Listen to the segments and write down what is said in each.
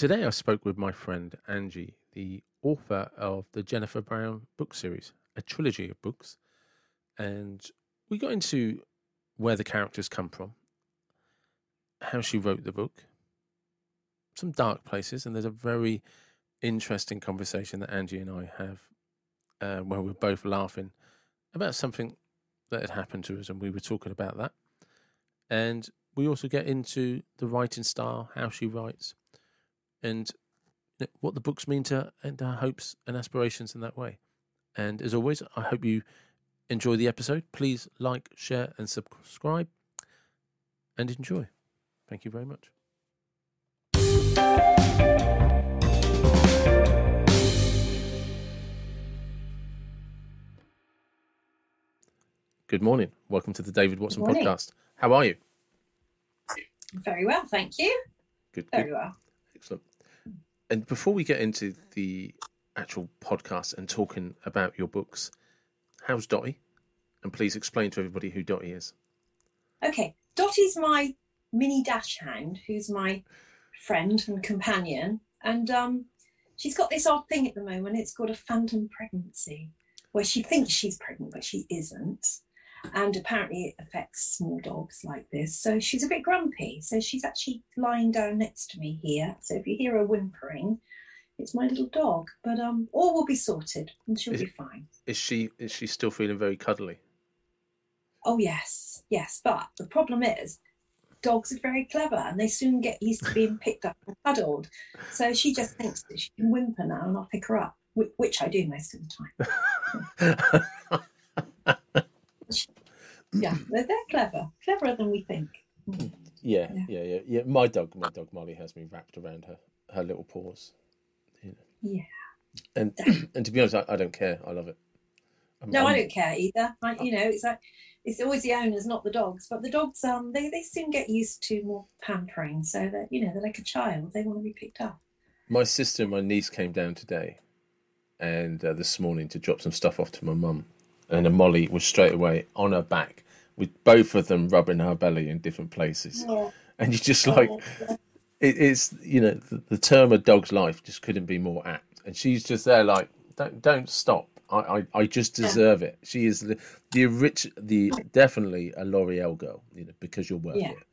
Today I spoke with my friend Angie, the author of the Jennifer Brown book series, a trilogy of books. And we got into where the characters come from, how she wrote the book, some dark places, and there's a very interesting conversation that Angie and I have uh, where we're both laughing about something that had happened to us, and we were talking about that. And we also get into the writing style, how she writes, and what the books mean to and her hopes and aspirations in that way. And as always, I hope you enjoy the episode. Please like, share, and subscribe, and enjoy. Thank you very much. Good morning. Welcome to the David Watson podcast. How are you? Very well, thank you. Good. Very good. well. Excellent. And before we get into the actual podcast and talking about your books, how's Dotty? And please explain to everybody who Dotty is. Okay, Dottie's my mini dachshund, who's my friend and companion, and um, she's got this odd thing at the moment. It's called a phantom pregnancy, where she thinks she's pregnant but she isn't, and apparently it affects small dogs like this. So she's a bit grumpy. So she's actually lying down next to me here. So if you hear her whimpering, it's my little dog. But um, all will be sorted, and she'll Is be fine. Is she is she still feeling very cuddly? Oh yes, yes. But the problem is, dogs are very clever, and they soon get used to being picked up and cuddled. So she just thinks that she can whimper now, and I'll pick her up, which I do most of the time. Yeah, they're, they're clever, cleverer than we think. Mm. yeah, Yeah. yeah, yeah, yeah. My dog, my dog Molly, has me wrapped around her her little paws. You know. Yeah. And and to be honest, I, I don't care. I love it. I'm- No, I I'm- don't care either. I, you know, it's like it's always the owners, not the dogs. But the dogs, um, they they soon get used to more pampering, so that you know they're like a child. They want to be picked up. My sister and my niece came down today, and uh, this morning to drop some stuff off to my mum, and uh, Molly was straight away on her back with both of them rubbing her belly in different places, Oh, and you're just like it, it's you know the, the term of dog's life just couldn't be more apt, and she's just there like don't don't stop. I, I, I just Yeah. deserve it. She is the the rich the definitely a L'Oreal girl, you know, because you're worth Yeah. it.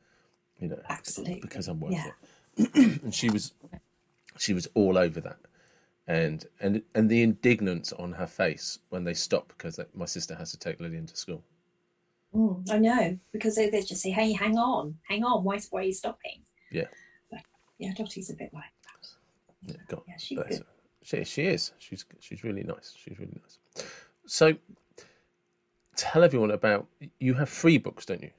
You know, Absolutely. because I'm worth Yeah. it. and she was she was all over that and and and the indignance on her face when they stop because they, my sister has to take Lillian to school. Mm, I know because they, they just say, "Hey, hang on, hang on. Why, why are you stopping?" Yeah. But, yeah, Dottie's a bit like that. Yeah, God, Yeah, she's good. She she is. She's she's really nice. She's really nice. So tell everyone about you have three books, don't you?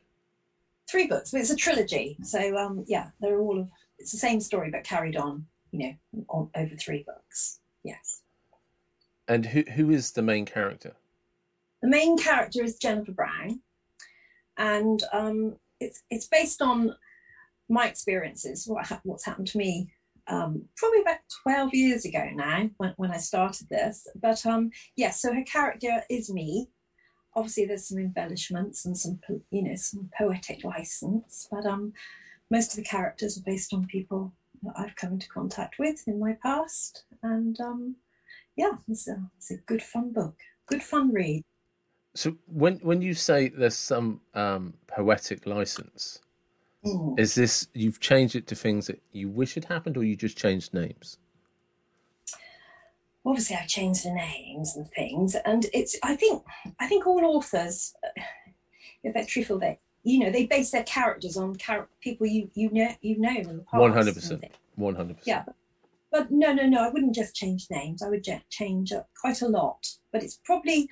Three books, it's a trilogy. So um, yeah, they're all of it's the same story but carried on. You know, on, over three books. Yes. And who who is the main character? The main character is Jennifer Brown, and um, it's it's based on my experiences. What ha- what's happened to me um, probably about twelve years ago now when, when I started this. But um, yes, so her character is me. Obviously, there's some embellishments and some you know some poetic license, but um, most of the characters are based on people that I've come into contact with in my past, and um, yeah, it's a it's a good fun book, good fun read. So when when you say there's some um, poetic license, Mm. is this you've changed it to things that you wish had happened, or you just changed names? obviously I've changed the names and things, and it's I think I think all authors, if they're truthful, they you know they base their characters on char- people you you know you know in the past. One hundred percent. One hundred Yeah, but no, no, no. I wouldn't just change names. I would change uh, quite a lot. But it's probably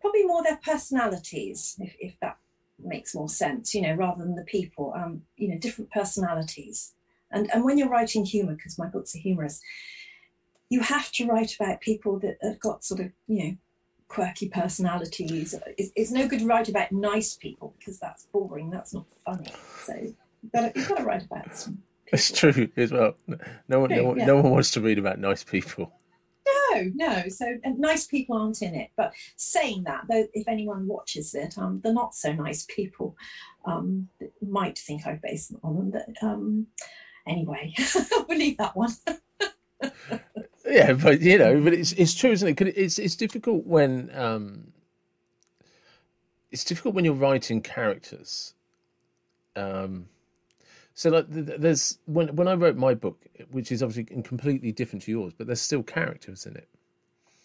probably more their personalities, if if that makes more sense. You know, rather than the people. Um, you know, different personalities. And and when you're writing humour, because my books are humorous, you have to write about people that have got sort of you know quirky personalities. It's, it's no good to write about nice people because that's boring. That's not funny. So you've got to, you've got to write about some. It's true as well. No one, no one, yeah. no one wants to read about nice people. No, no. So and nice people aren't in it. But saying that, though, if anyone watches it, um, the not so nice people um, might think I've based it on them. That um, anyway, we'll leave that one. yeah, but you know, but it's it's true, isn't it? Cause It's it's difficult when um, it's difficult when you're writing characters. Um, so like, there's when when I wrote my book, which is obviously completely different to yours, but there's still characters in it,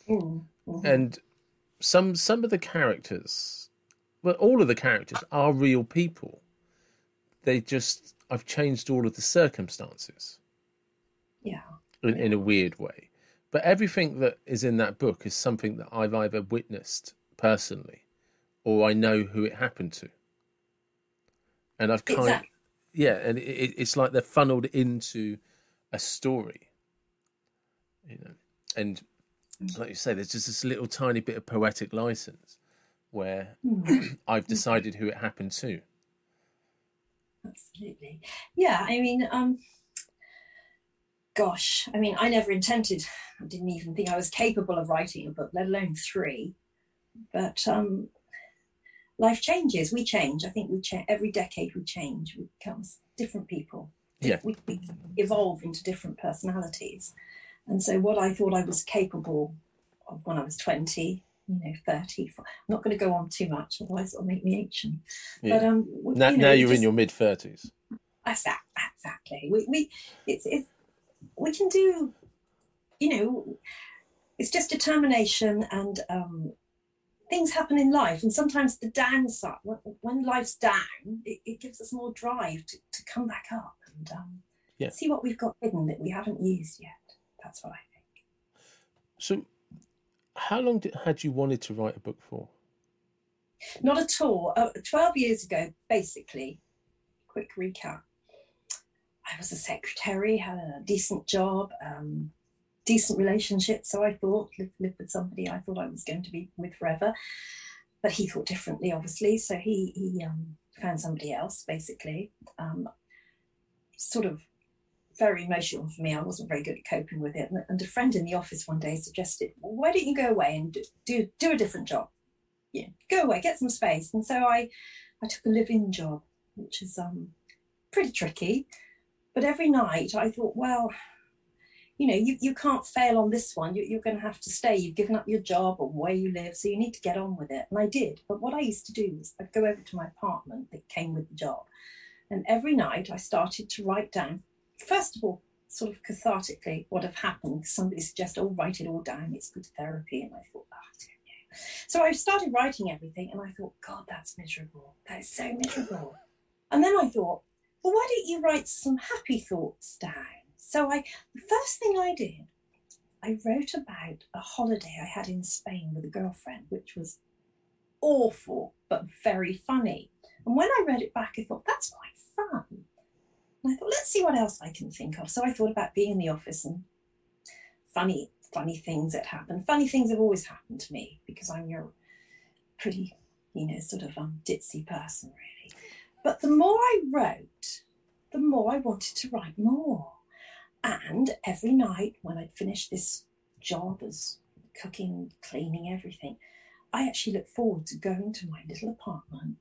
mm-hmm. and some some of the characters, well, all of the characters are real people. They just I've changed all of the circumstances. Yeah. In, in a weird way. But everything that is in that book is something that I've either witnessed personally or I know who it happened to. And I've kind exactly. of, yeah, and it, it's like they're funneled into a story, you know, and like you say, there's just this little tiny bit of poetic license where mm. I've decided who it happened to. Absolutely, yeah. I mean, um, gosh, I mean, I never intended, I didn't even think I was capable of writing a book, let alone three. But um, life changes, we change. I think we change every decade. We change. We become different people. Yeah, we, we evolve into different personalities. And so, what I thought I was capable of when I was twenty, you know, 30. I'm not going to go on too much, otherwise it'll make me ancient. Yeah. But um, now, you know, now you're just, in your mid 30s. Exactly. We, we it's, it's we can do, you know, it's just determination and um, things happen in life. And sometimes the downside, when, when life's down, it, it, gives us more drive to, to come back up and um, yeah. see what we've got hidden that we haven't used yet. That's what I think. So, how long did, had you wanted to write a book for? Not at all. Uh, 12 years ago, basically, quick recap. I was a secretary, had a decent job, um, decent relationship. So I thought, live, live with somebody I thought I was going to be with forever. But he thought differently, obviously. So he, he um, found somebody else, basically. Um, sort of very emotional for me. I wasn't very good at coping with it. And, a friend in the office one day suggested, well, why don't you go away and do, do, do a different job? Yeah, go away, get some space. And so I, I took a live-in job, which is um, pretty tricky. But every night I thought, well, you know, you, you can't fail on this one. You, you're going to have to stay. You've given up your job or where you live, so you need to get on with it. And I did. But what I used to do was I'd go over to my apartment that came with the job. And every night I started to write down, first of all, sort of cathartically, what had happened. Somebody suggested, oh, write it all down. It's good therapy. And I thought, oh, So I started writing everything and I thought, God, that's miserable. That is so miserable. And then I thought, well, why don't you write some happy thoughts down? So I, the first thing I did, I wrote about a holiday I had in Spain with a girlfriend, which was awful but very funny. And when I read it back, I thought that's quite fun. And I thought, let's see what else I can think of. So I thought about being in the office and funny, funny things that happen. Funny things have always happened to me because I'm your pretty, you know, sort of um, ditzy person, really. But the more I wrote, the more I wanted to write more. And every night when I'd finished this job as cooking, cleaning, everything, I actually looked forward to going to my little apartment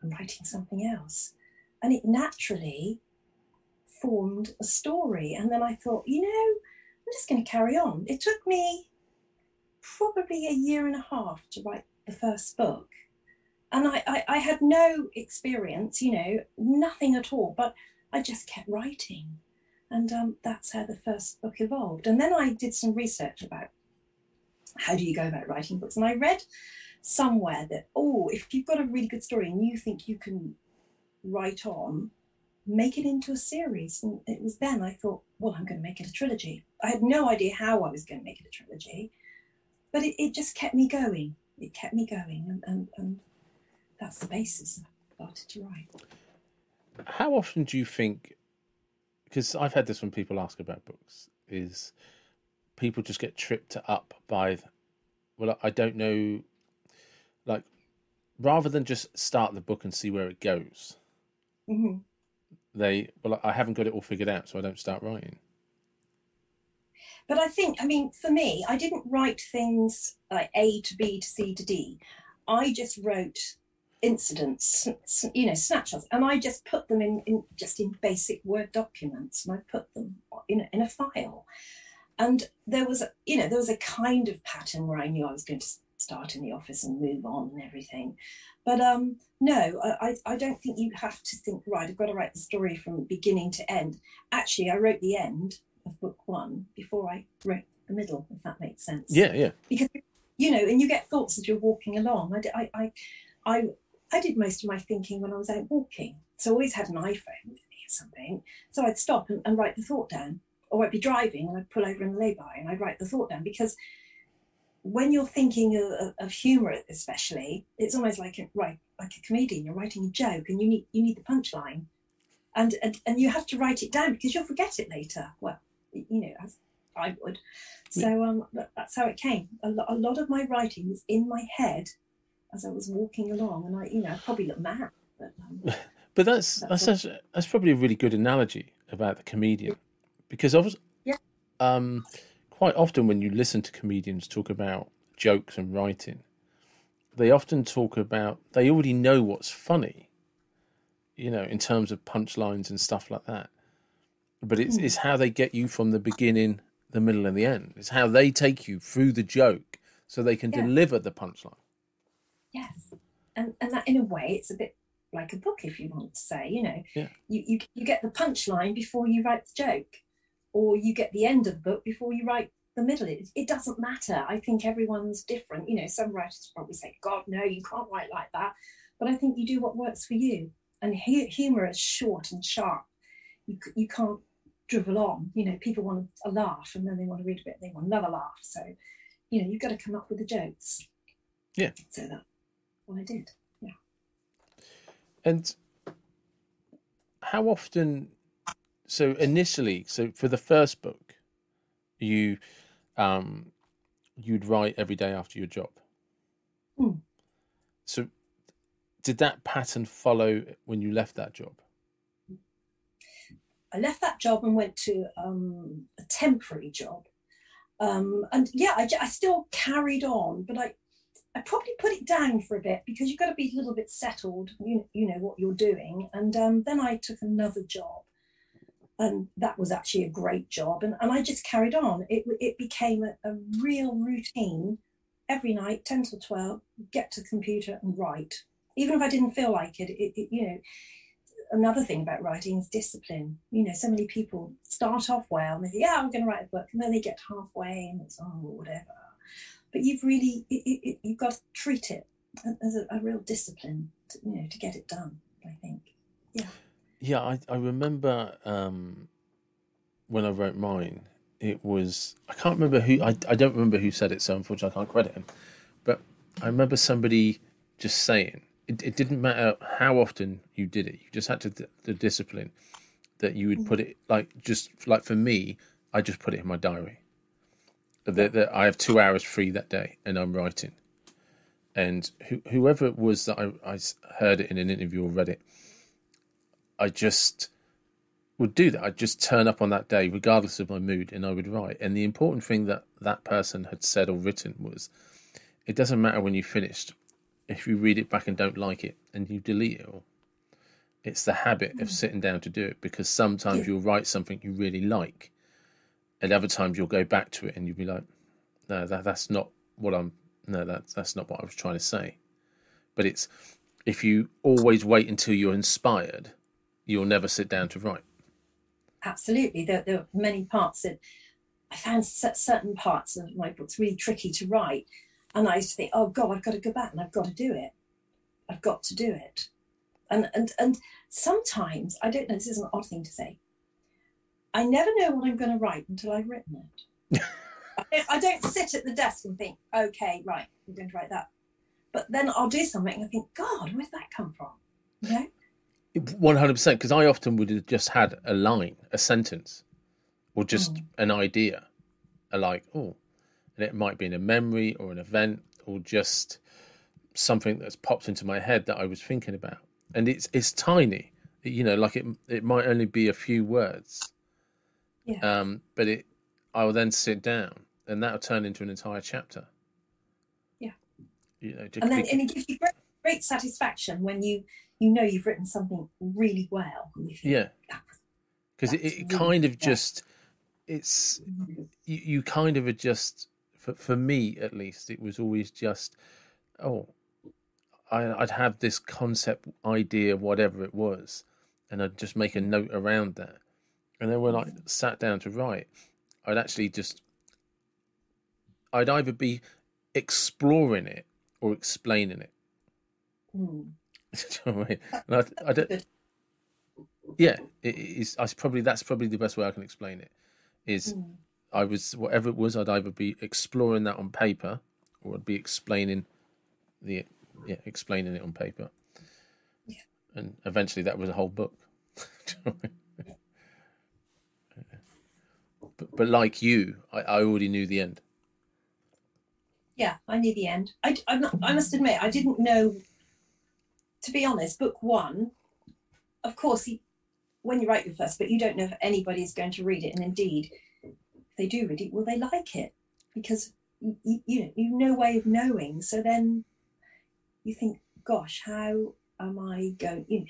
and writing something else. And it naturally formed a story. And then I thought, you know, I'm just going to carry on. It took me probably a year and a half to write the first book and I, I, I had no experience, you know, nothing at all, but I just kept writing. And um, that's how the first book evolved. And then I did some research about how do you go about writing books. And I read somewhere that, oh, if you've got a really good story and you think you can write on, make it into a series. And it was then I thought, well, I'm going to make it a trilogy. I had no idea how I was going to make it a trilogy, but it, it just kept me going. It kept me going. And, and, and that's the basis I started to write. How often do you think? Because I've had this when people ask about books, is people just get tripped up by, well, I don't know, like rather than just start the book and see where it goes. Mm-hmm. They well, I haven't got it all figured out, so I don't start writing. But I think, I mean, for me, I didn't write things like A to B to C to D. I just wrote incidents, you know, snapshots, and I just put them in, in just in basic Word documents, and I put them in a, in a file. And there was, a, you know, there was a kind of pattern where I knew I was going to start in the office and move on and everything. But um, no, I, I don't think you have to think, right, I've got to write the story from beginning to end. Actually, I wrote the end of book one before I wrote the middle, if that makes sense. Yeah, yeah. Because, you know, and you get thoughts as you're walking along. I, I, I, I did most of my thinking when I was out walking. So I always had an iPhone with me or something. So I'd stop and, and write the thought down. Or I'd be driving and I'd pull over and lay-by and I'd write the thought down because when you're thinking of, of, humor, especially, it's almost like a, right, like a comedian. You're writing a joke, and you need you need the punchline, and and, and you have to write it down because you'll forget it later. Well, you know, as I would. So um, that's how it came. A, lo- a lot of my writing was in my head as I was walking along, and I, you know, I probably look mad. But, um, but that's that's that's, that's, probably a really good analogy about the comedian, because was yeah. Um, quite often when you listen to comedians talk about jokes and writing, they often talk about they already know what's funny, you know, in terms of punchlines and stuff like that. But it's, mm. it's how they get you from the beginning, the middle, and the end. It's how they take you through the joke so they can yeah. deliver the punchline. Yes, and and that in a way, it's a bit like a book, if you want to say. You know, yeah. you you you get the punchline before you write the joke or you get the end of the book before you write the middle. It, it doesn't matter. I think everyone's different. You know, some writers probably say, God, no, you can't write like that. But I think you do what works for you. And hu- humor is short and sharp. You, you can't drivel on. You know, people want a laugh and then they want to read a bit, they want another laugh. So, you know, you've got to come up with the jokes. Yeah. So that's what I did. Yeah. And how often so initially, so for the first book, you um, you'd write every day after your job. Mm. So, did that pattern follow when you left that job? I left that job and went to um, a temporary job, um, and yeah, I, I still carried on, but I I probably put it down for a bit because you've got to be a little bit settled. You you know what you're doing, and um, then I took another job and that was actually a great job. And, and I just carried on. It, it became a, a real routine every night, 10 till 12, get to the computer and write. Even if I didn't feel like it, it, it, you know, another thing about writing is discipline. You know, so many people start off well and they yeah, I'm going to write a book. And then they get halfway and it's, oh, whatever. But you've really, you've got to treat it as a, a real discipline, to, you know, to get it done, I think. Yeah. Yeah, I, I remember um, when I wrote mine, it was, I can't remember who, I, I don't remember who said it, so unfortunately I can't credit him. But I remember somebody just saying, it, it didn't matter how often you did it, you just had to, the discipline that you would put it, like, just like for me, I just put it in my diary. That, that I have two hours free that day and I'm writing. And who, whoever it was that I, I heard it in an interview or read it, I just would do that. I'd just turn up on that day, regardless of my mood, and I would write. And the important thing that that person had said or written was, it doesn't matter when you finished. If you read it back and don't like it, and you delete it, or it's the habit of mm. sitting down to do it. Because sometimes you'll write something you really like, and other times you'll go back to it and you'll be like, no, that that's not what I'm. No, that's that's not what I was trying to say. But it's if you always wait until you're inspired you'll never sit down to write. Absolutely. There, there are many parts that I found certain parts of my books really tricky to write. And I used to think, oh God, I've got to go back and I've got to do it. I've got to do it. And, and, and sometimes, I don't know, this is an odd thing to say. I never know what I'm going to write until I've written it. I, I don't sit at the desk and think, okay, right, I'm going to write that. But then I'll do something and I think, God, where's that come from? You know? One hundred percent. Because I often would have just had a line, a sentence, or just mm. an idea, a like, oh, and it might be in a memory or an event or just something that's popped into my head that I was thinking about, and it's it's tiny. You know, like it it might only be a few words. Yeah. Um, but it, I will then sit down, and that'll turn into an entire chapter. Yeah. You know, and then and it gives you great satisfaction when you you know you've written something really well. Think, yeah, because it, it really kind of just it's you, you kind of adjust for for me at least. It was always just oh, I, I'd have this concept idea, whatever it was, and I'd just make a note around that. And then when I sat down to write, I'd actually just I'd either be exploring it or explaining it. Mm. I, mean? I, I don't, yeah, it is. I probably that's probably the best way I can explain it. Is mm. I was whatever it was, I'd either be exploring that on paper, or I'd be explaining the yeah explaining it on paper. Yeah. And eventually, that was a whole book. but, but like you, I, I already knew the end. Yeah, I knew the end. I, not, I must admit, I didn't know. To be honest, book one, of course, when you write your first book, you don't know if anybody is going to read it, and indeed, if they do read it, will they like it? Because you, you, you've no way of knowing. So then you think, gosh, how am I going? You know,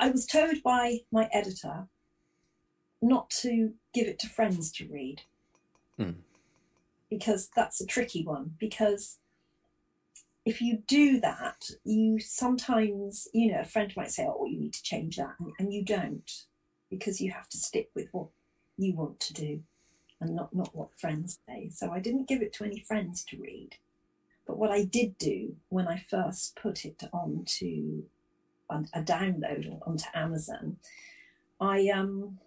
I was told by my editor not to give it to friends to read. Hmm. Because that's a tricky one. Because if you do that, you sometimes, you know, a friend might say, oh, you need to change that. And, and you don't, because you have to stick with what you want to do and not, not what friends say. So I didn't give it to any friends to read. But what I did do when I first put it onto a download onto Amazon, I um,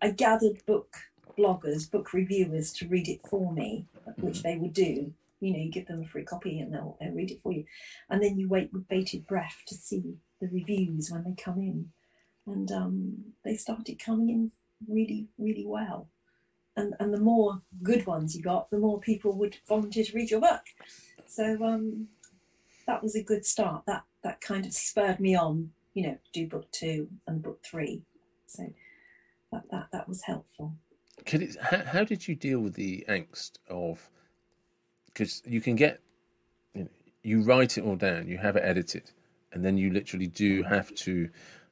I gathered book bloggers, book reviewers to read it for me, which mm-hmm. they would do. You know, you give them a free copy and they'll, they'll read it for you. And then you wait with bated breath to see the reviews when they come in. And um, they started coming in really, really well. And, and the more good ones you got, the more people would volunteer to read your book. So um, that was a good start. That that kind of spurred me on, you know, do book two and book three. So that that, that was helpful. Could it, how, how did you deal with the angst of? Because you can get, you, know, you write it all down, you have it edited, and then you literally do have to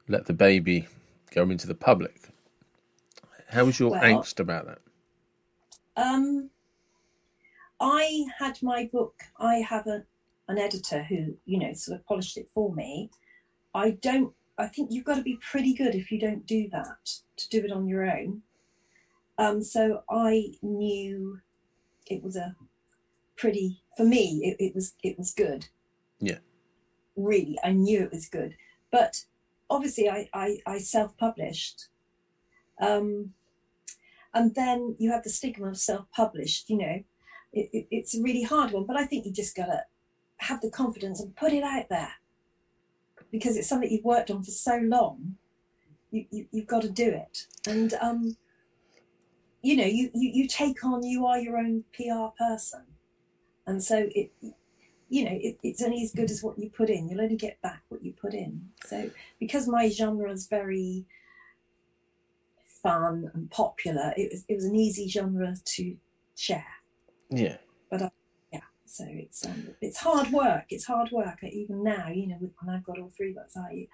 let the baby go into the public. How was your well, angst about that? Um, I had my book. I have a, an editor who, you know, sort of polished it for me. I don't. I think you've got to be pretty good if you don't do that to do it on your own. Um, so I knew it was a pretty for me. It, it was it was good. Yeah. Really, I knew it was good, but obviously I I, I self published. Um, and then you have the stigma of self published. You know, it, it, it's a really hard one, but I think you just gotta have the confidence and put it out there because it's something you've worked on for so long. You, you have got to do it, and um, you know you, you you take on you are your own PR person, and so it you know it, it's only as good as what you put in. You'll only get back what you put in. So because my genre is very fun and popular, it was it was an easy genre to share. Yeah. So it's um, it's hard work. It's hard work. Even now, you know, when I've got all three books, I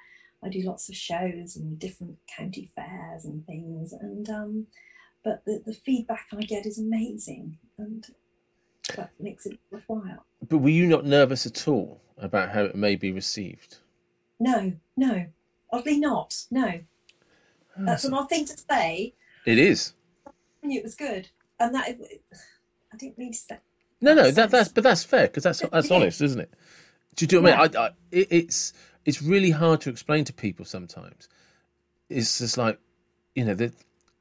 I do lots of shows and different county fairs and things, and um, but the, the feedback I get is amazing, and that makes it worthwhile. But were you not nervous at all about how it may be received? No, no, oddly not. No, oh, that's an odd thing to say. It is. I knew it was good, and that I didn't mean to say. No, no, that, that's but that's fair because that's that's honest, isn't it? Do you do what yeah. I mean? I, I, it, it's it's really hard to explain to people sometimes. It's just like you know, that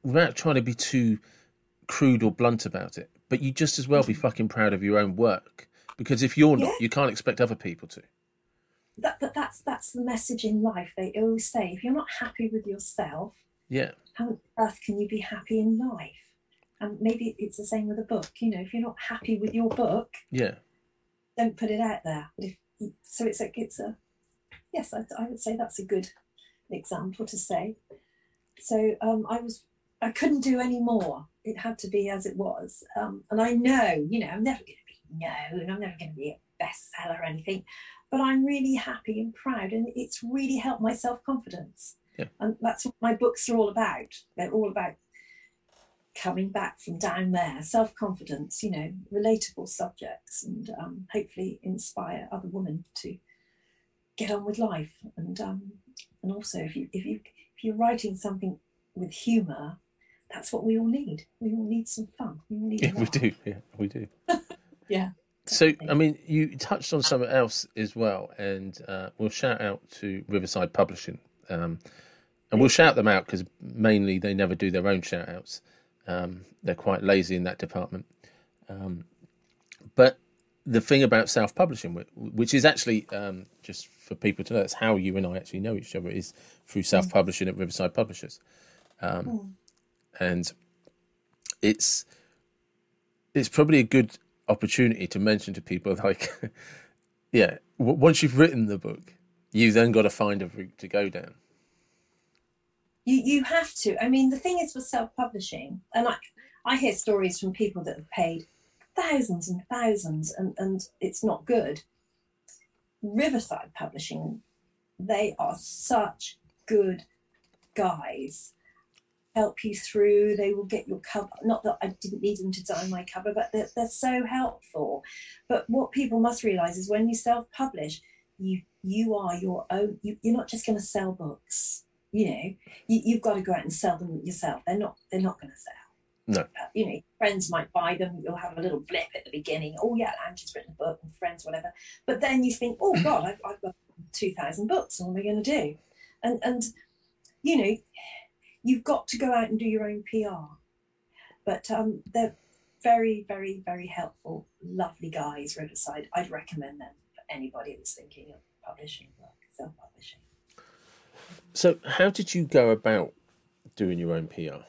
without trying to be too crude or blunt about it, but you just as well be mm-hmm. fucking proud of your own work because if you're not, yeah. you can't expect other people to. That, that that's that's the message in life. They always say, if you're not happy with yourself, yeah, how on earth can you be happy in life? And maybe it's the same with a book you know if you're not happy with your book yeah don't put it out there if, so it's like it's a yes I, I, would say that's a good example to say so um, i was i couldn't do any more it had to be as it was um, and i know you know i'm never going to be known i'm never going to be a bestseller or anything but I'm really happy and proud, and it's really helped my self confidence. Yeah. And that's what my books are all about. They're all about coming back from down there, self confidence, you know, relatable subjects, and um, hopefully inspire other women to get on with life. And um, and also, if you if you if you're writing something with humour, that's what we all need. We all need some fun. We need. Yeah, we do. Yeah, we do. yeah. So, I mean, you touched on something else as well, and uh, we'll shout out to Riverside Publishing. Um, and we'll shout them out because mainly they never do their own shout outs. Um, they're quite lazy in that department. Um, but the thing about self publishing, which is actually um, just for people to know, that's how you and I actually know each other, is through self publishing at Riverside Publishers. Mm. And it's it's probably a good opportunity to mention to people like, yeah, once you've written the book, you've then got to find a route to go down you you have to. I mean, the thing is with self-publishing, and I I hear stories from people that have paid thousands and thousands, and and it's not good. Riverside Publishing, they are such good guys. Help you through. They will get your cover. Not that I didn't need them to design my cover, but they're, they're so helpful. But what people must realize is when you self-publish, you you are your own. You, you're not just going to sell books you know, you, have got to go out and sell them yourself. They're not they're not going to sell. No. Uh, you know, friends might buy them. You'll have a little blip at the beginning. Oh yeah, Angie's written a book, and friends, whatever. But then you think, oh God, I've, I've got two thousand books. What am I going to do? And and you know, you've got to go out and do your own PR. But um, they're very, very, very helpful, lovely guys. Riverside. I'd recommend them for anybody that's thinking of publishing work, self-publishing. So, how did you go about doing your own PR?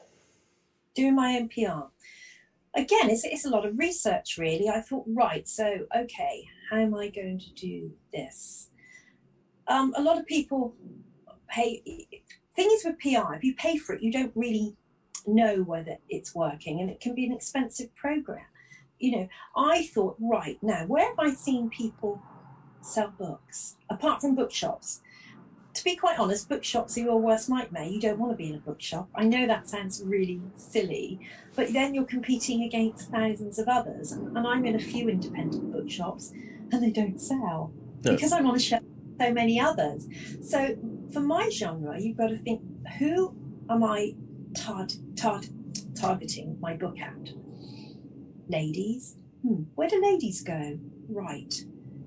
Doing my own PR. Again, it's, it's a lot of research, really. I thought, right, so, okay, how am I going to do this? Um, a lot of people pay. Thing is with PR, if you pay for it, you don't really know whether it's working, and it can be an expensive program. You know, I thought, right now, where have I seen people sell books apart from bookshops? To be quite honest, bookshops are your worst nightmare. You don't want to be in a bookshop. I know that sounds really silly, but then you're competing against thousands of others. And, and I'm in a few independent bookshops and they don't sell no. because I'm on a shelf so many others. So for my genre, you've got to think who am I tar- tar- targeting my book at? Ladies? Hmm, where do ladies go? Right.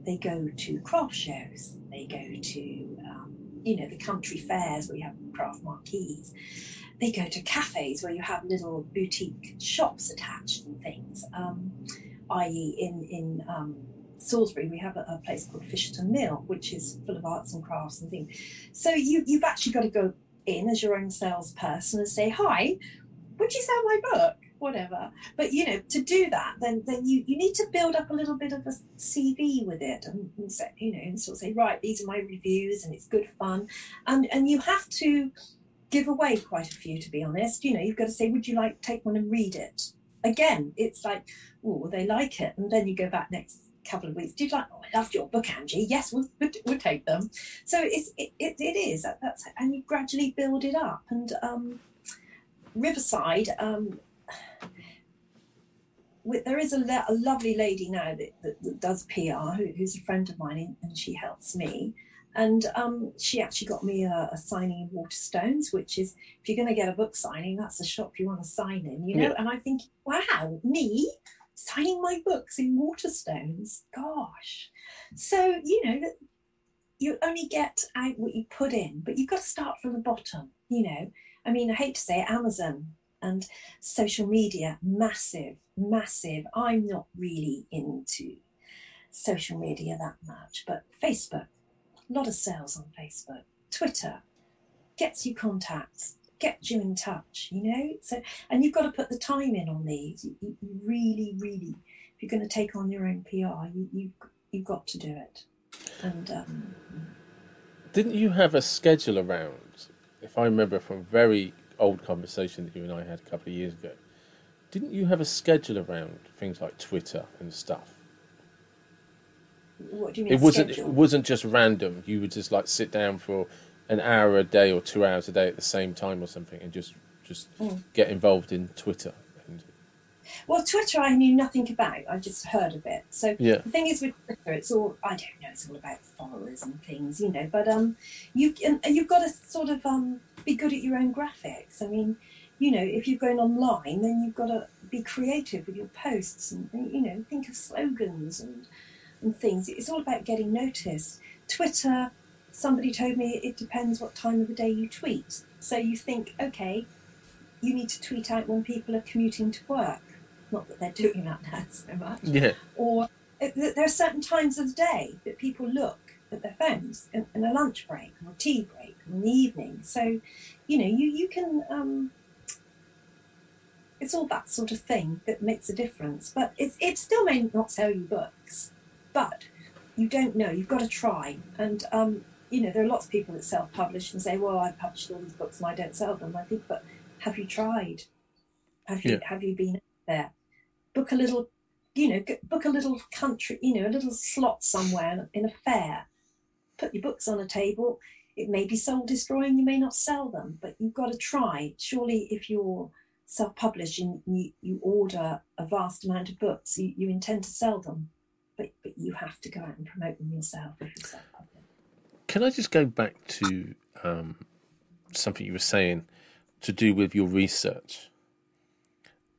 They go to craft shows. They go to um, you know, the country fairs where you have craft marquees. They go to cafes where you have little boutique shops attached and things. Um, i.e., in in um, Salisbury, we have a, a, place called Fisherton Mill, which is full of arts and crafts and things. So you you've actually got to go in as your own salesperson and say, "Hi, would you sell my book?" Whatever. But you know, to do that, then then you, you need to build up a little bit of a CV with it, and, and say, you know, and sort of say, right, these are my reviews, and it's good fun, and and you have to give away quite a few, to be honest. You know, you've got to say, would you like take one and read it? Again, it's like, oh, they like it, and then you go back next couple of weeks. Did you like? Oh, I loved your book, Angie. Yes, we'll, we'll take them. So it's it, it, it is that's and you gradually build it up. And um, Riverside, um, there is a, a, lovely lady now that, that, that does PR who, who's a friend of mine and she helps me. And um, she actually got me a, a, signing in Waterstones, which is if you're going to get a book signing, that's the shop you want to sign in, you know. Yeah. And I think, wow, me signing my books in Waterstones, gosh. So you know you only get out what you put in, but you've got to start from the bottom. You know, I mean, I hate to say it, Amazon and social media massive massive. I'm not really into social media that much but facebook a lot of sales on facebook. Twitter gets you contacts gets you in touch you know? So and you've got to put the time in on these. You, you really really if you're going to take on your own pr you, you you've got to do it. And um, didn't you have a schedule around if i remember from very old conversation that you and I had a couple of years ago. Didn't you have a schedule around things like Twitter and stuff? What do you mean? It wasn't. schedule? It wasn't just random. You would just like sit down for an hour a day or two hours a day at the same time or something, and just just Mm. get involved in Twitter. Well, Twitter, I knew nothing about. I just heard of it. So yeah, the thing is with Twitter, it's all I don't know. It's all about followers and things, you know. But um, you and you've got to sort of um be good at your own graphics. I mean, you know, if you're going online, then you've got to be creative with your posts and you know think of slogans and and things. It's all about getting noticed. Twitter. Somebody told me it depends what time of the day you tweet. So you think, okay, you need to tweet out when people are commuting to work. Not that they're doing that now so much yeah, or it- there are certain times of the day that people look at their phones in, in a lunch break or tea break or in the evening. So, you know, you you can. Um, it's all that sort of thing that makes a difference, but it it still may not sell you books, but you don't know. You've got to try, and um, you know there are lots of people that self-publish and say, "Well, I've published all these books and I don't sell them." I think, but have you tried? Have you Yeah. have you been there? Book a little you know, book a little country, you know, a little slot somewhere in a fair. Put your books on a table. It may be soul destroying, you may not sell them, but you've got to try. Surely, if you're self publishing, you, you order a vast amount of books, you, you intend to sell them, but, but you have to go out and promote them yourself. Can I just go back to um, something you were saying to do with your research?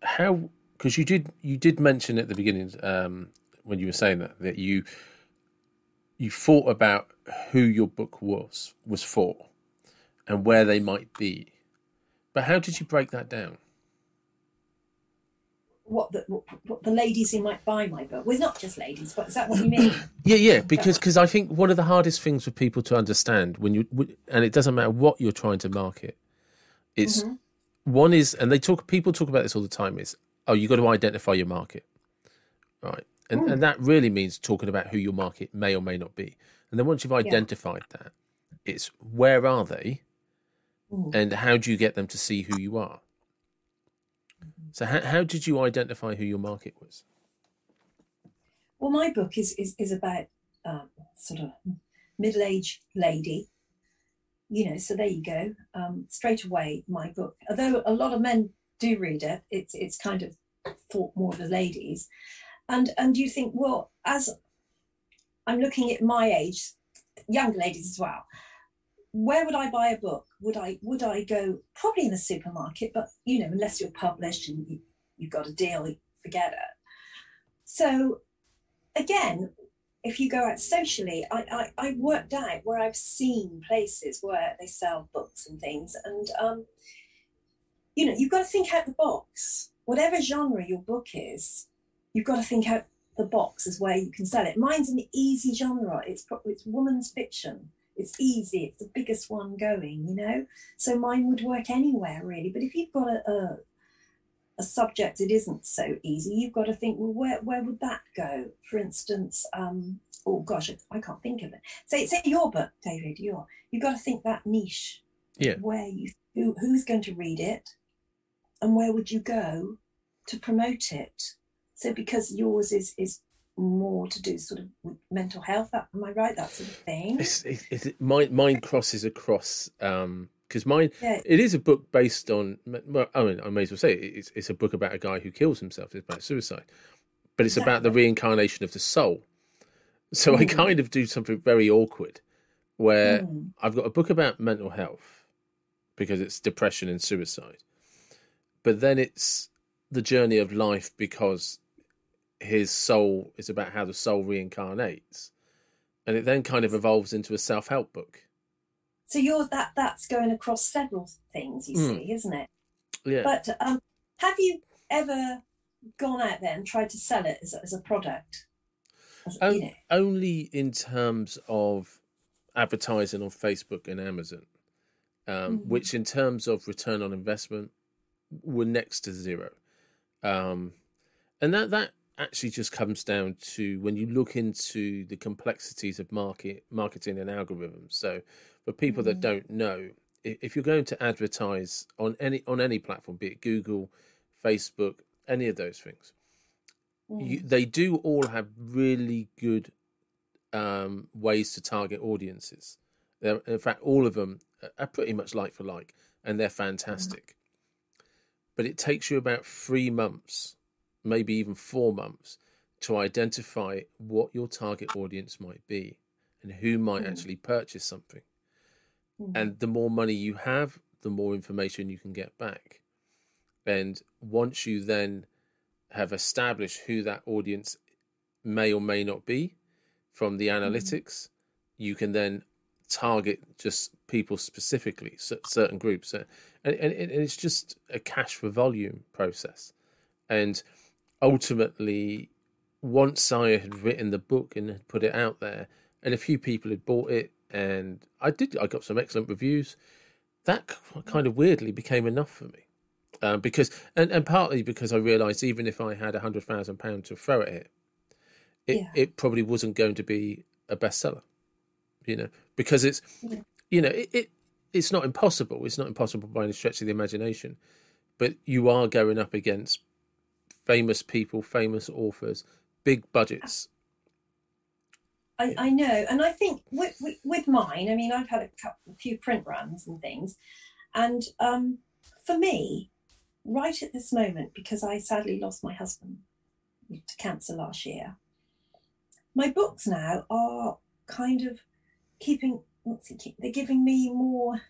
How? Because you did you did mention at the beginning um, when you were saying that that you you thought about who your book was was for and where they might be, but how did you break that down? What the, what, what the ladies who might buy my book, well, it's not just ladies, but is that what you mean? Yeah, yeah, because cause I think one of the hardest things for people to understand when you and it doesn't matter what you're trying to market, it's Mhm. one is and they talk people talk about this all the time is oh you've got to identify your market, right? And Mm. and that really means talking about who your market may or may not be. And then once you've identified that, it's where are they Mm. and how do you get them to see who you are. So how how did you identify who your market was? Well, my book is is, is about um, sort of middle aged lady. You know, so there you go. Um, straight away, my book. Although a lot of men do read it, it's it's kind of thought more of the ladies, and and you think, well, as I'm looking at my age, younger ladies as well. Where would I buy a book? Would I would I go probably in the supermarket? But you know, unless you're published and you, you've got a deal, forget it. So again, if you go out socially, I, I, I worked out where I've seen places where they sell books and things. And, um, you know, you've got to think out the box. Whatever genre your book is, you've got to think out the box as where you can sell it. Mine's an easy genre. It's it's woman's fiction. It's easy. It's the biggest one going, you know. So mine would work anywhere really. But if you've got a, a a subject it isn't so easy, you've got to think, well, where where would that go? For instance, um, oh gosh, I, I can't think of it. Say say your book, David. Your you've got to think that niche. Yeah. Where you who who's going to read it, and where would you go to promote it? So because yours is is more to do sort of with mental health. That, am I right? That sort of thing. It's, it's, it's, mine, mine crosses across because mine Yeah. it is a book based on. Well, I mean, I may as well say it, it's, it's a book about a guy who kills himself. It's about suicide, but it's about the reincarnation of the soul. So I Mm. kind of do something very awkward, where Mm. I've got a book about mental health because it's depression and suicide, but then it's the journey of life because his soul is about how the soul reincarnates, and it then kind of evolves into a self help book. So you're that that's going across several things, you Mm. see, isn't it? Yeah. But um, have you ever gone out there and tried to sell it as, a- as a product? As, Um, you know, only in terms of advertising on Facebook and Amazon, um, Mhm. which in terms of return on investment were next to zero. Um, and that that actually just comes down to when you look into the complexities of market marketing and algorithms. So for people that Mhm. don't know, if you're going to advertise on any on any platform, be it Google, Facebook, any of those things, you, mm, they do all have really good um, ways to target audiences. They're, in fact, all of them are pretty much like for like, and they're fantastic. Mm. But it takes you about three months, maybe even four months, to identify what your target audience might be and who might mm. actually purchase something. Mm. And the more money you have, the more information you can get back. And once you then have established who that audience may or may not be from the mm-hmm. analytics, mm. you can then target just people specifically, certain groups. And, and, and it's just a cash for volume process. And ultimately, once I had written the book and had put it out there, and a few people had bought it, and I did, I got some excellent reviews. That kind of weirdly became enough for me, uh, because and, and partly because I realised even if I had a hundred thousand pounds to throw at it, it yeah. it probably wasn't going to be a bestseller, you know, because it's, yeah. You know, it, it it's not impossible. It's not impossible by any stretch of the imagination, but you are going up against famous people, famous authors big budgets. I, I know, and I think with, with, with mine, I mean, I've had a, couple, a few print runs and things, and um, for me, right at this moment, because I sadly lost my husband to cancer last year, my books now are kind of keeping. They're giving me more.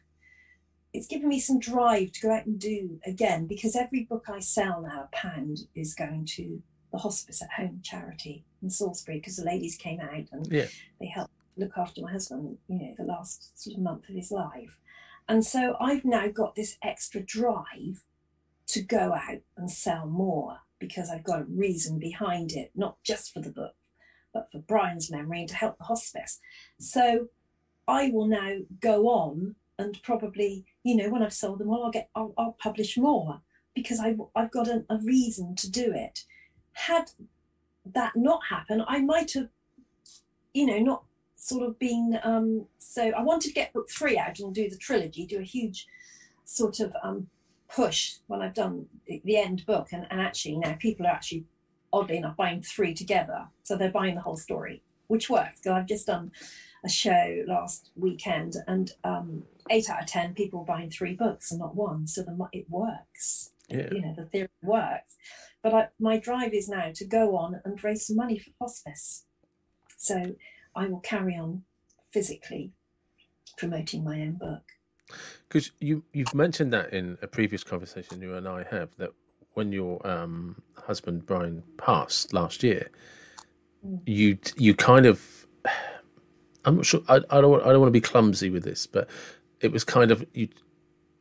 It's giving me some drive to go out and do again because every book I sell now, a pound, is going to the hospice at home charity in Salisbury because the ladies came out and yeah. they helped look after my husband, you know, the last sort of month of his life. And so I've now got this extra drive to go out and sell more because I've got a reason behind it, not just for the book, but for Brian's memory and to help the hospice. So I will now go on and probably, you know, when I've sold them all, I'll get, I'll, I'll publish more because I, I've got a, a reason to do it had that not happened, I might have, you know, not sort of been. Um, so I wanted to get book three out and do the trilogy, do a huge sort of um, push when I've done the, end book. And, and actually, now people are actually, oddly enough, buying three together. So they're buying the whole story, which works. Because I've just done a show last weekend and um, eight out of 10 people buying three books and not one. So the, it works. Yeah. You know, the theory works. But I, my drive is now to go on and raise some money for hospice. So I will carry on physically promoting my own book. Because you you've mentioned that in a previous conversation you and I have that when your um, husband Brian passed last year, mm. you you kind of I'm not sure I, I don't I don't want to be clumsy with this, but it was kind of you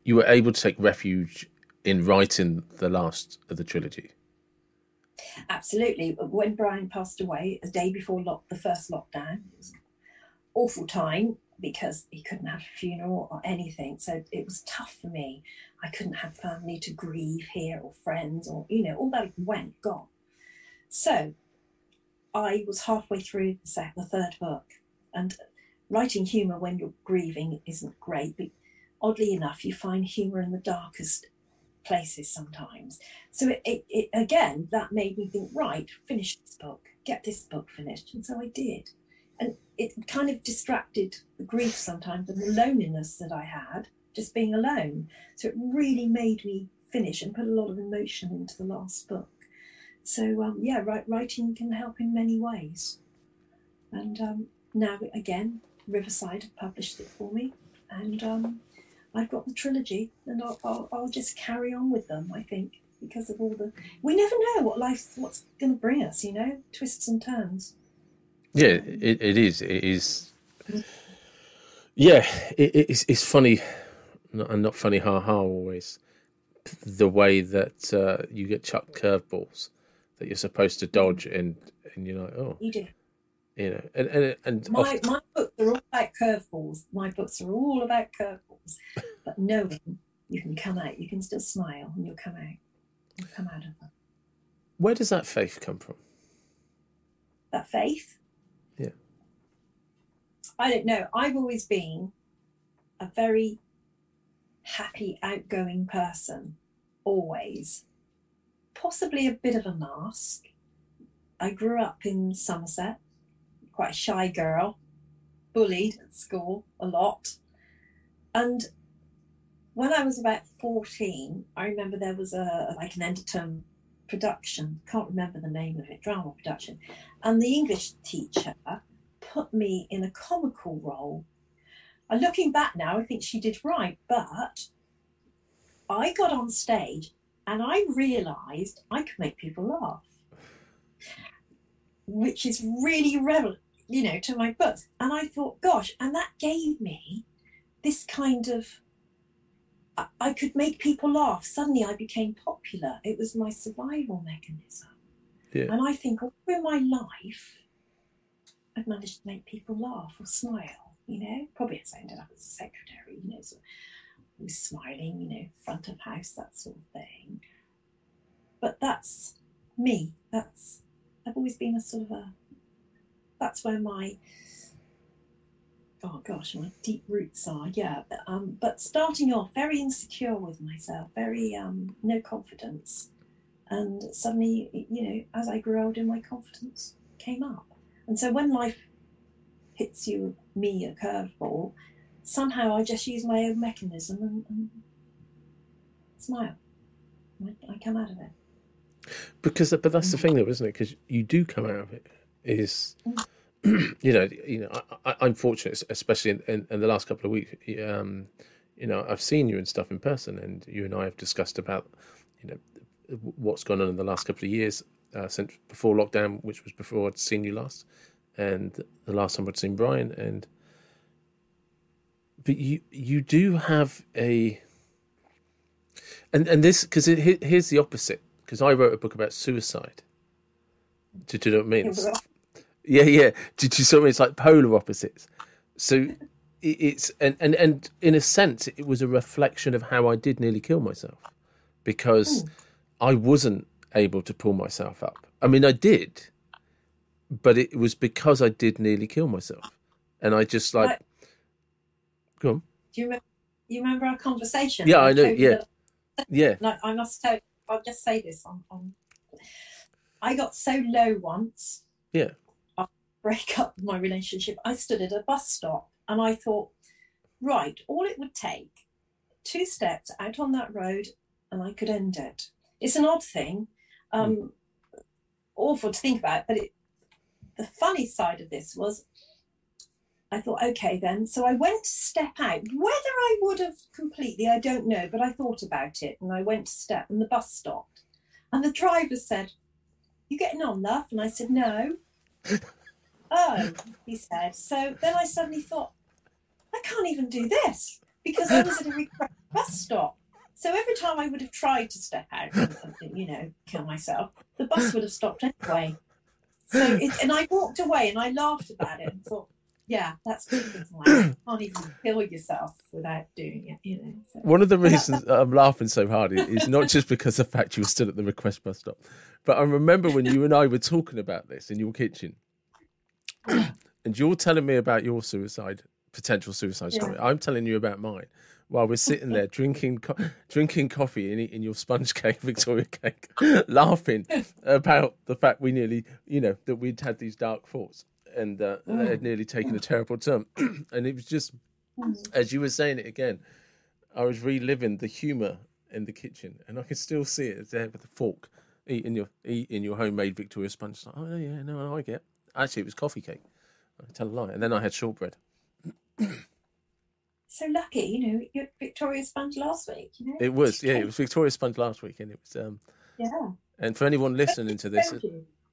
you were able to take refuge in writing the last of the trilogy. Absolutely. When Brian passed away, a day before lock, the first lockdown, it was awful time because he couldn't have a funeral or anything. So it was tough for me. I couldn't have family to grieve here or friends or, you know, all that went, gone. So I was halfway through the, the third book and writing humour when you're grieving isn't great. But oddly enough, you find humour in the darkest places sometimes. So it, it, it, again, that made me think, right, finish this book, get this book finished. And so I did. And it kind of distracted the grief sometimes and the loneliness that I had, just being alone. So it really made me finish and put a lot of emotion into the last book. So um, yeah, writing can help in many ways. And um, now again, Riverside have published it for me, and um, I've got the trilogy, and I'll, I'll, I'll just carry on with them. I think because of all the we never know what life what's going to bring us. You know, twists and turns. Yeah, it, it is. It is. Yeah, it, it's it's funny, and not funny ha ha always. The way that uh, you get chucked curveballs that you're supposed to dodge, and and you're like, oh, you do. You know, and and, and my, often... my books are all about curveballs. My books are all about curveballs, but knowing you can come out, you can still smile, and you'll come out. You'll come out of them. Where does that faith come from? That faith? Yeah. I don't know. I've always been a very happy, outgoing person, always. Possibly a bit of a mask. I grew up in Somerset, quite a shy girl, bullied at school a lot. And when I was about 14, I remember there was a like an term production, can't remember the name of it, drama production. And the English teacher put me in a comical role. And looking back now, I think she did right, but I got on stage and I realized I could make people laugh, which is really relevant, you know, to my books. And I thought, gosh, and that gave me this kind of I could make people laugh. Suddenly I became popular. It was my survival mechanism. Yeah. And I think all through my life, I've managed to make people laugh or smile, you know. Probably as I ended up as a secretary, you know, so I was smiling, you know, front of house, that sort of thing. But that's me. That's I've always been a sort of a that's where my oh gosh, my deep roots are, yeah. But, um, but starting off very insecure with myself, very um, no confidence. And suddenly, you know, as I grew older, my confidence came up. And so when life hits you, me, a curveball, somehow I just use my own mechanism and, and smile. I, I come out of it. Because, but that's the mm. thing, though, isn't it? Because you do come out of it. Is you know, you know, I, am fortunate, especially in, in, in, the last couple of weeks. Um, you know, I've seen you and stuff in person, and you and I have discussed about, you know, what's gone on in the last couple of years uh, since before lockdown, which was before I'd seen you last, and the last time I'd seen Brian. And but you you do have a, and and this because here's the opposite because I wrote a book about suicide. Do, do you know what I? Yeah, yeah. Did you saw me? It's like polar opposites. So it's and, and and in a sense, it was a reflection of how I did nearly kill myself because Ooh. I wasn't able to pull myself up. I mean, I did, but it was because I did nearly kill myself, and I just like. like go on. Do you remember? You remember our conversation? Yeah, I know. Yeah, yeah. Like I must tell. I'll just say this on, on. I got so low once. Yeah break up my relationship, I stood at a bus stop and I thought, right, all it would take, two steps out on that road, and I could end it. It's an odd thing, um, mm. awful to think about, but it, the funny side of this was I thought, okay, then. So I went to step out. Whether I would have completely, I don't know, but I thought about it and I went to step and the bus stopped. And the driver said, You getting on, love? And I said, No. Oh, he said. So then I suddenly thought, I can't even do this because I was at a request bus stop. So every time I would have tried to step out and, you know, kill myself, the bus would have stopped anyway. So it, and I walked away and I laughed about it and thought, yeah, that's typical. You can't even kill yourself without doing it, you know. So. One of the reasons I'm laughing so hard is not just because of the fact you were still at the request bus stop, but I remember when you and I were talking about this in your kitchen and you're telling me about your suicide potential suicide story. Yeah. I'm telling you about mine while we're sitting there drinking co- drinking coffee and eating your sponge cake, Victoria cake, laughing about the fact we nearly, you know, that we'd had these dark thoughts and uh, mm. they had nearly taken a terrible turn. and it was just, mm. as you were saying it again, I was reliving the humour in the kitchen, and I can still see it there with the fork eating your eating your homemade Victoria sponge. Like, oh yeah, no, I get. Actually, it was coffee cake. I tell a lie. And then I had shortbread. so lucky, you know, you had Victoria Sponge last week. You know, it was, yeah, it was Victoria Sponge last week, and it was. um Yeah. And for anyone listening to this,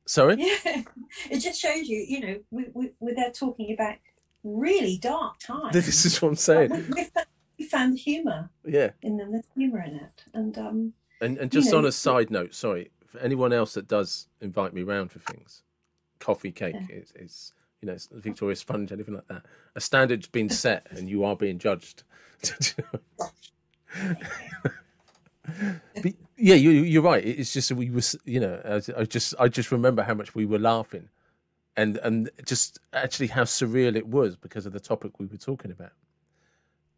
sorry. Yeah, it just shows you, you know, we, we, we're there talking about really dark times. This is what I'm saying. We, we, found, we found the humour. Yeah. In them, there's humour in it, and um. And and just you know, on a side note, sorry, for anyone else that does invite me round for things, coffee cake yeah. is, is you know Victoria Sponge, anything like that. A standard's been set, and you are being judged. but, yeah, you, you're right. It's just we was, you know, I just I just remember how much we were laughing, and and just actually how surreal it was because of the topic we were talking about.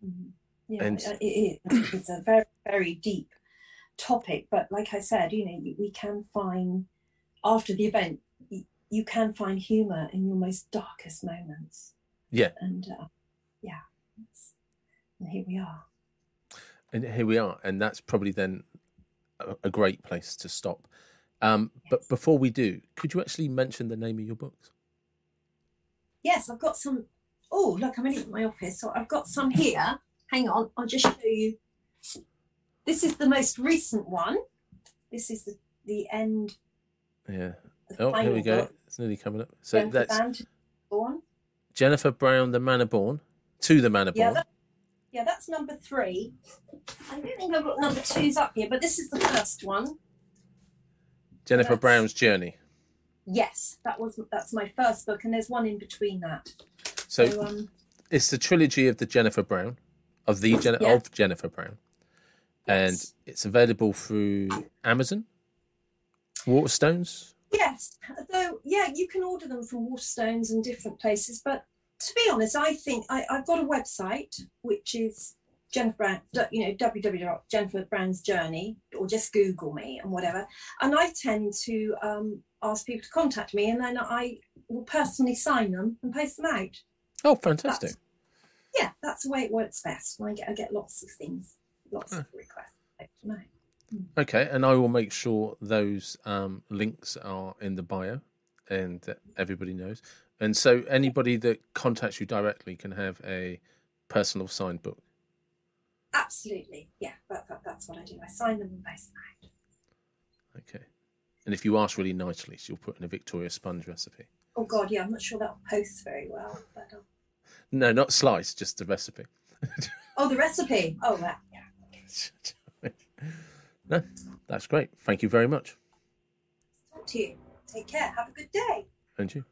Mm-hmm. Yeah, and, it, it, it's a very very deep topic, but like I said, you know, we can find after the event you can find humour in your most darkest moments. Yeah. And uh, yeah, and here we are. And here we are, and that's probably then a, a great place to stop. Um, yes. But before we do, could you actually mention the name of your books? Yes, I've got some. Oh, look, I'm in my office, so I've got some here. Hang on, I'll just show you. This is the most recent one. This is the the end. Yeah. Oh, here we go. It's nearly coming up. So Jennifer that's. Jennifer Brown, the Manor Born, to the Manor yeah, Born. That, yeah, that's number three. I don't think I've got number twos up here, but this is the first one. Jennifer that's, Brown's Journey. Yes, that was that's my first book, and there's one in between that. So, so um, it's the trilogy of the Jennifer Brown, of the Gen- yeah. of Jennifer Brown, yes. and it's available through Amazon. Waterstones. Yes, though yeah, you can order them from Waterstones and different places, but to be honest, I think I, have got a website which is Jennifer Brown, you know, www.jenniferbrown's journey, or just Google me and whatever. And I tend to um, ask people to contact me, and then I will personally sign them and post them out. Oh, fantastic! That's, yeah, that's the way it works best. I get I get lots of things, lots of requests. Okay, and I will make sure those um, links are in the bio, and everybody knows. And so, anybody that contacts you directly can have a personal signed book. Absolutely, yeah. That, that, that's what I do. I sign them and them out. Okay. And if you ask really nicely, she'll put in a Victoria sponge recipe. Oh God, yeah. I'm not sure that'll post very well, but. Um... No, not slice, just the recipe. oh, the recipe. Oh, that. Yeah. no, that's great. Thank you very much. Talk to you. Take care. Have a good day. And you.